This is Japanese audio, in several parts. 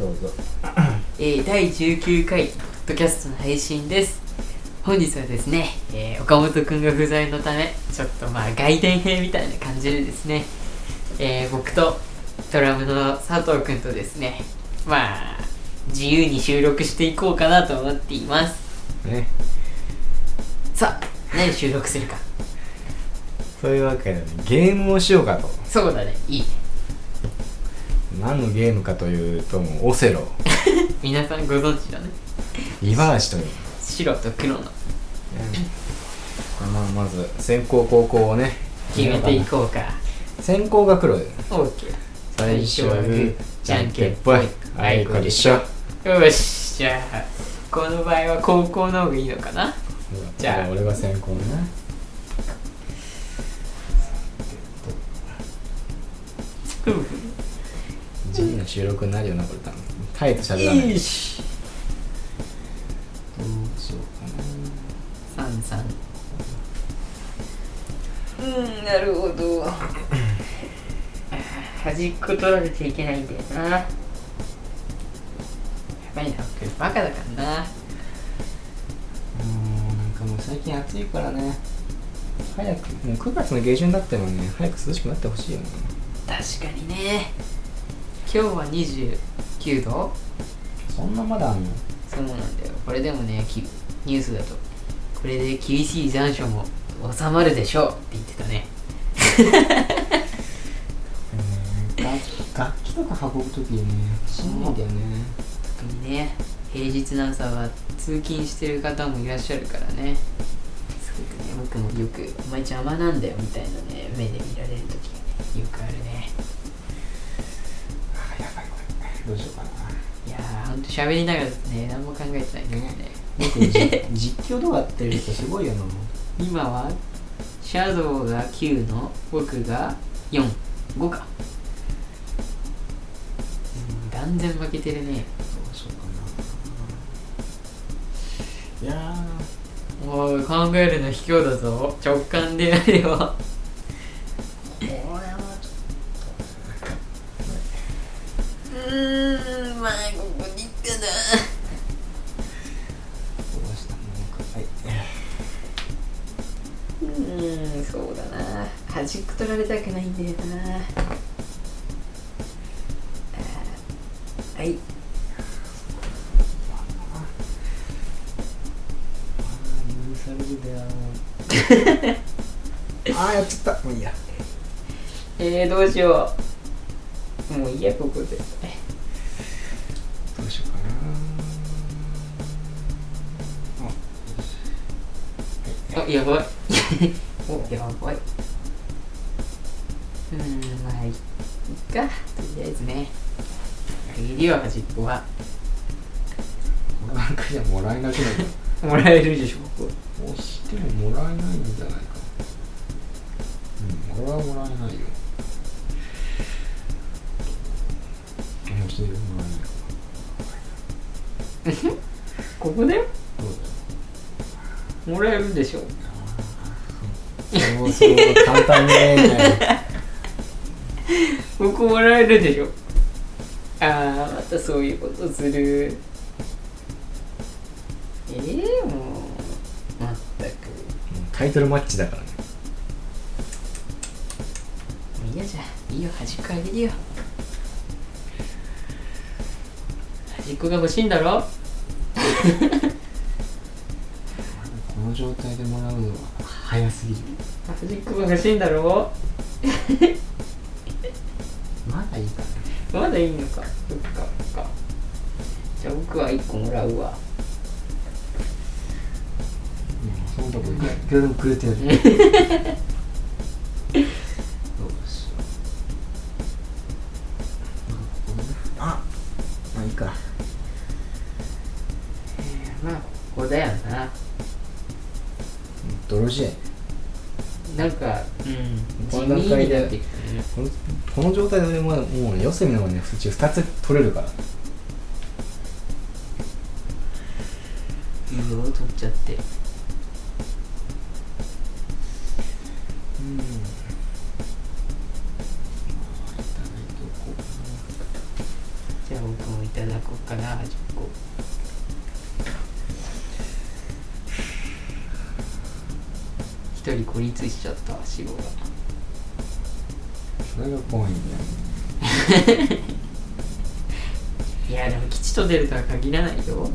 どうぞ。えー第19回ポッドキャストの配信です。本日はですね、えー岡本くんが不在のためちょっとまあ外伝編みたいな感じでですね、えー僕とドラムの佐藤くんとですねまあ自由に収録していこうかなと思っています。ねさあ何収録するか。そういうわけでねゲームをしようかと。そうだねいい。ね何のゲームかというともうオセロ。皆さんご存知だね。リバーシという、白と黒の。まあ、まず先攻後攻をね。決めていこうか。先攻が黒で。OK 最初はグーじゃんけんぽい。あいこでしょ。よしじゃあこの場合は高校の方がいいのかな？じゃあ俺が先行ね収録になるよなこれ多分タイと喋らないどうよししようかな。三三うんなるほど。端っこ取られちゃいけないんだよな。やばいな僕バカだからな。うーんなんかもう最近暑いからね。早くもう9月の下旬だってもね。早く涼しくなってほしいよね。確かにね今日は29度。そんなまだあんの？そうなんだよ。これでもねきニュースだと。これで厳しい残暑も収まるでしょう。って言ってたね。楽楽器とか運ぶ時にねしんどいんだよね。特にね平日の朝は通勤してる方もいらっしゃるからね。すごくね僕もよく「お前邪魔なんだよ」みたいなね目で見られる時がねよくあるねどうしようかな。いやーほんと喋りながらですね何も考えてないんだよね。僕じ実況動画やってる人すごいよな。今はシャドウが9の僕が45か。うん断然負けてるね。どうしようかな。いやおい考えるの卑怯だぞ。直感でやれようーんそうだな。端っこ取られたくないんだよな。はい。許されるだよ あーやっちゃった。もういいや。えー、どうしよう。もういいやここでああやばい。おやばい。うんまあいっか。とりあえずね。あげるよ端っこは。これなんかじゃもらえなくなる。もらえるでしょ押してももらえないんじゃないか。うんこれはもらえないよ。押してもらえない。か ここだよもらえるでしょ。だよそうそう簡単にね。ここもらえるでしょ。ああまたそういうことする。ええもうまったく。タイトルマッチだからね。嫌じゃいいよ端っこあげるよ。端っこが欲しいんだろ。この状態でもらうのは早すぎる。が欲しいんだろ？まだいいか。なまだいいのか。そっかそっか。じゃあ僕は1個もらうわ。うんそのとこい くらでもくれてやる 階でね。この状態で俺ももうね四隅の方普通2つ取れるから。いいよ取っちゃって。じゃあ僕もいただたこうかな10個一人孤立しちゃった白がそれが怖いんだよいやでも吉と出るとは限らないよ。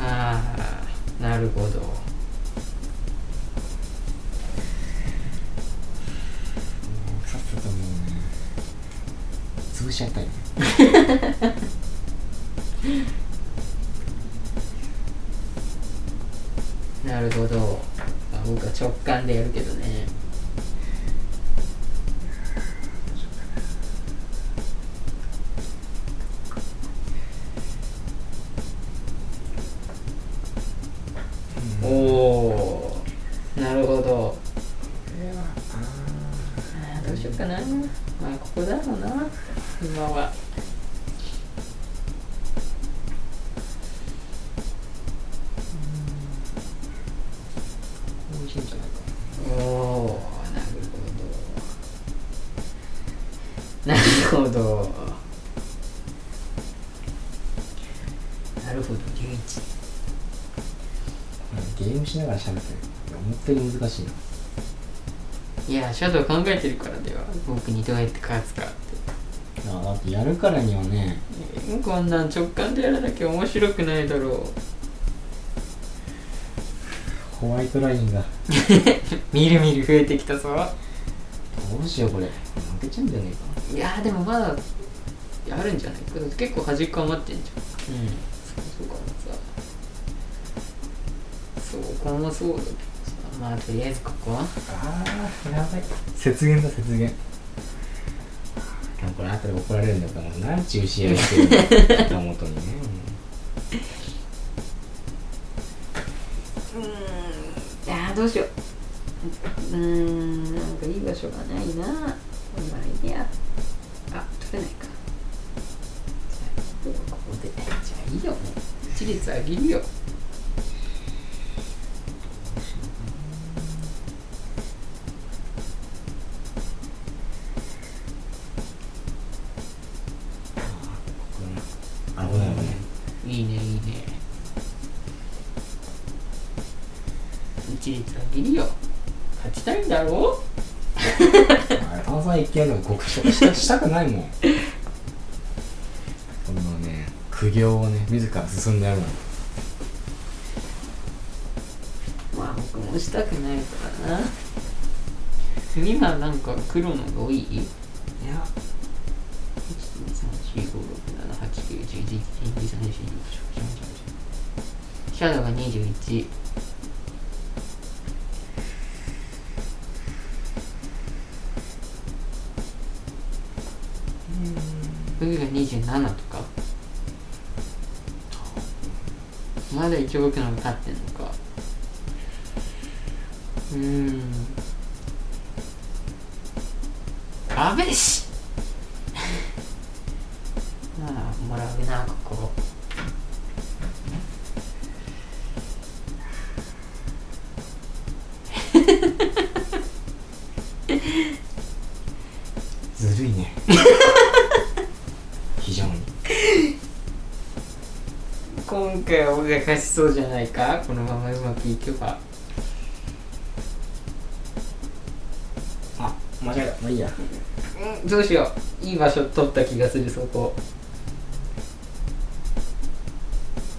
ああなるほど。さっさともうね潰しちゃったよ なるほど、まあ、僕は直感でやるけどね。ほど。なるほどなるほど11ゲームしながら喋ってる。いや思ったより難しいな。いやシャドウ考えてるからでは僕にどうやって勝つかって。あだってやるからにはね。えーこんなん直感でやらなきゃ面白くないだろう。ホワイトラインが。みるみる増えてきたぞ。どうしようこれ。負けちゃうんじゃねえかいやーでもまだあるんじゃない？結構端っこ余ってんじゃん。うん。そうそうかもさそうこもそうだけどさ。まあとりあえずここは。あーやばい。節減だ節減。でもこれ後で怒られるんだから何ちゅう試合してるの元にね。うーん。いやーどうしよう。うーん。なんかいい場所がないな。まあいいやよ。一律あげるよ。いいねいいね。一律あげるよ。勝ちたいんだろあれ炭酸一軒でも告知とかしたしたくないもん苦行をね自ら進んでやるの。まあ僕もしたくないからな。今なんか黒のが多い？いや。シャドウが21ブが27とかまだ一応僕の方が勝ってんのか。うーん。あべし。まあもらうなここ。ずるいね 今回は俺が勝ちそうじゃないか？このままうまくいけば。あ間違えた。まあいいや。うんどうしよう。いい場所取った気がするそこ。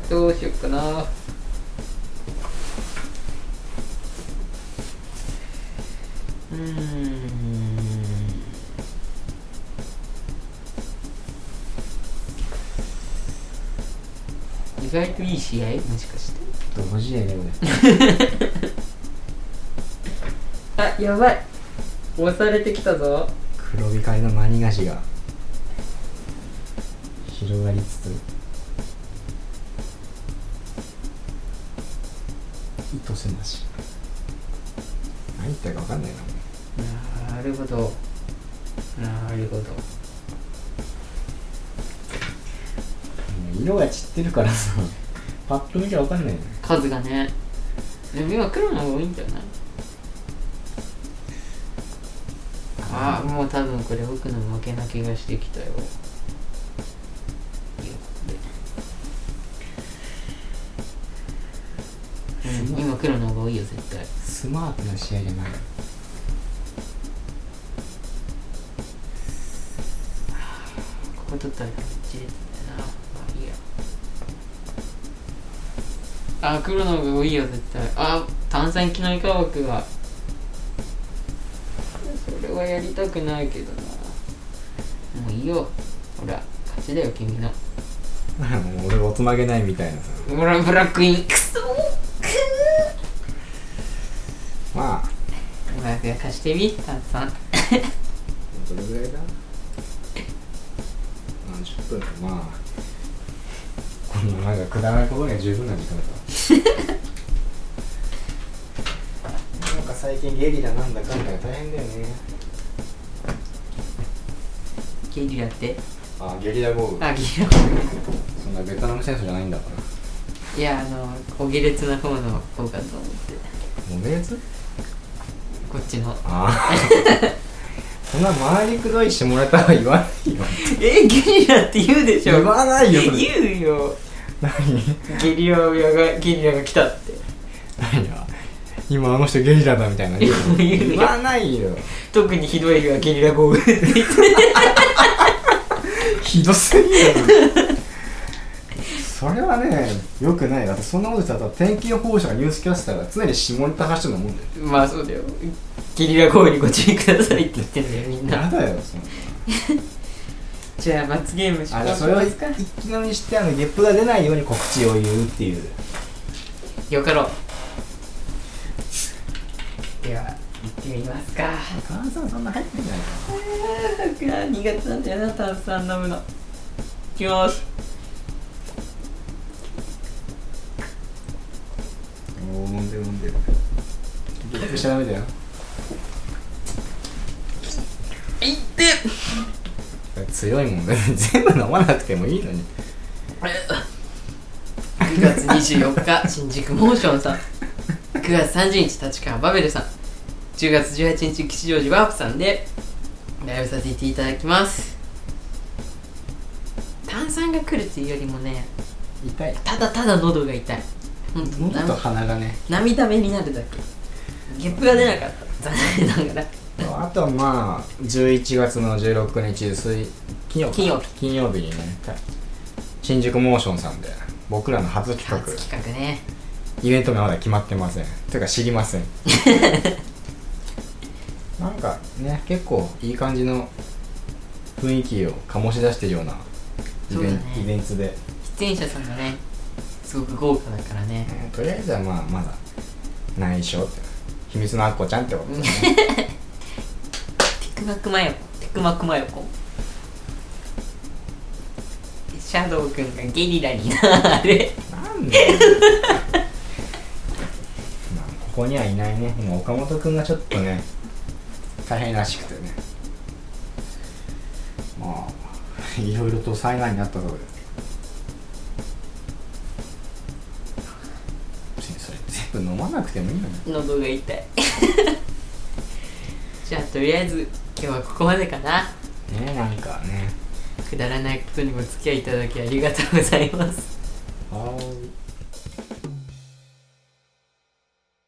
どうしよっかな意外といい試合もしかして。同時やね。俺 あやばい。押されてきたぞ。黒光りのマニガシが。広がりつつ。意図せなし。何言ってるか分かんないな。もなるほど。なるほど色が散ってるからさパッと見じゃ分かんないよね。数がね。でも今黒の方が多いんじゃない？あもう多分これ僕の負けな気がしてきたよ。うん、今黒の方が多いよ絶対。スマートな試合じゃない。ここ取ったら1列あ黒の方が多いよ絶対。あ炭酸機内科学はそれはやりたくないけどな。もういいよ。ほら勝ちだよ君の。も う俺大人げないみたいなさ。ほらブラックイン。クソ。まあ。ブラックが貸してみ炭酸。どれぐらいだ？何十分かまあこんななんかくだらないことには十分な時間だ最近ゲリラなんだかんだ大変だよね。ゲリラって？あゲリラ豪雨。あゲリラそんなベトナム戦争じゃないんだから。いやあのお下劣な方の方かと思って。もめつこっちの。ああそんな周りくどいしてもらえたら言わないよ。えゲリラって言うでしょ？言わないよ言うよ。何？ゲリラがゲリラが来たって。何が？今あの人ゲリラだみたいな。言言わないよ。特にひどい日はゲリラ豪雨って言って。ひどすぎる。それはねよくない。だってそんなことしたら天気予報士がニュースキャスターが常に下ネタ発してるのもんだよ。まあそうだよ。ゲリラ豪雨にご注意くださいって言ってんだよみんな。やだよそんな。じゃあ罰ゲームしあじゃあそれを一気飲みしてあのゲップが出ないように告知を言うっていう。よかろうでは行ってみますか。炭酸そんな入ってない。か苦手なんだよな炭酸飲むの。いきます。おお飲んでる飲んでちゃダメだよ。いって。強いもんね。全部飲まなくてもいいのに。9月24日新宿モーションさん。9月30日立川バベルさん10月18日吉祥寺ワープさんでライブさせていただきます。炭酸が来るっていうよりもね痛い。ただただ喉が痛い。ほんと喉と鼻がね。涙目になるだけ。ゲップが出なかった。残念ながら。あとはまあ11月の16日水金曜日金曜日。金曜日にね新宿モーションさんで僕らの初企画。初企画ね。イベントがまだ決まってません。というか知りません なんかね結構いい感じの雰囲気を醸し出してるようなイベね。イベントで、出演者さんがねすごく豪華だからね。うんとりあえずはまあまだ内緒って。秘密のアッコちゃんってことね。テクマクマヨコテクマクマヨコ。シャドウくんがゲリラになるなんでまあここにはいないね。今岡本君がちょっとね大変らしくてね。まあ いろいろと災害になったそうで。別にそれ全部飲まなくてもいいのに。喉が痛い。じゃあとりあえず今日はここまでかな。ねなんかね。くだらないことにも付き合いいただきありがとうございます。はーい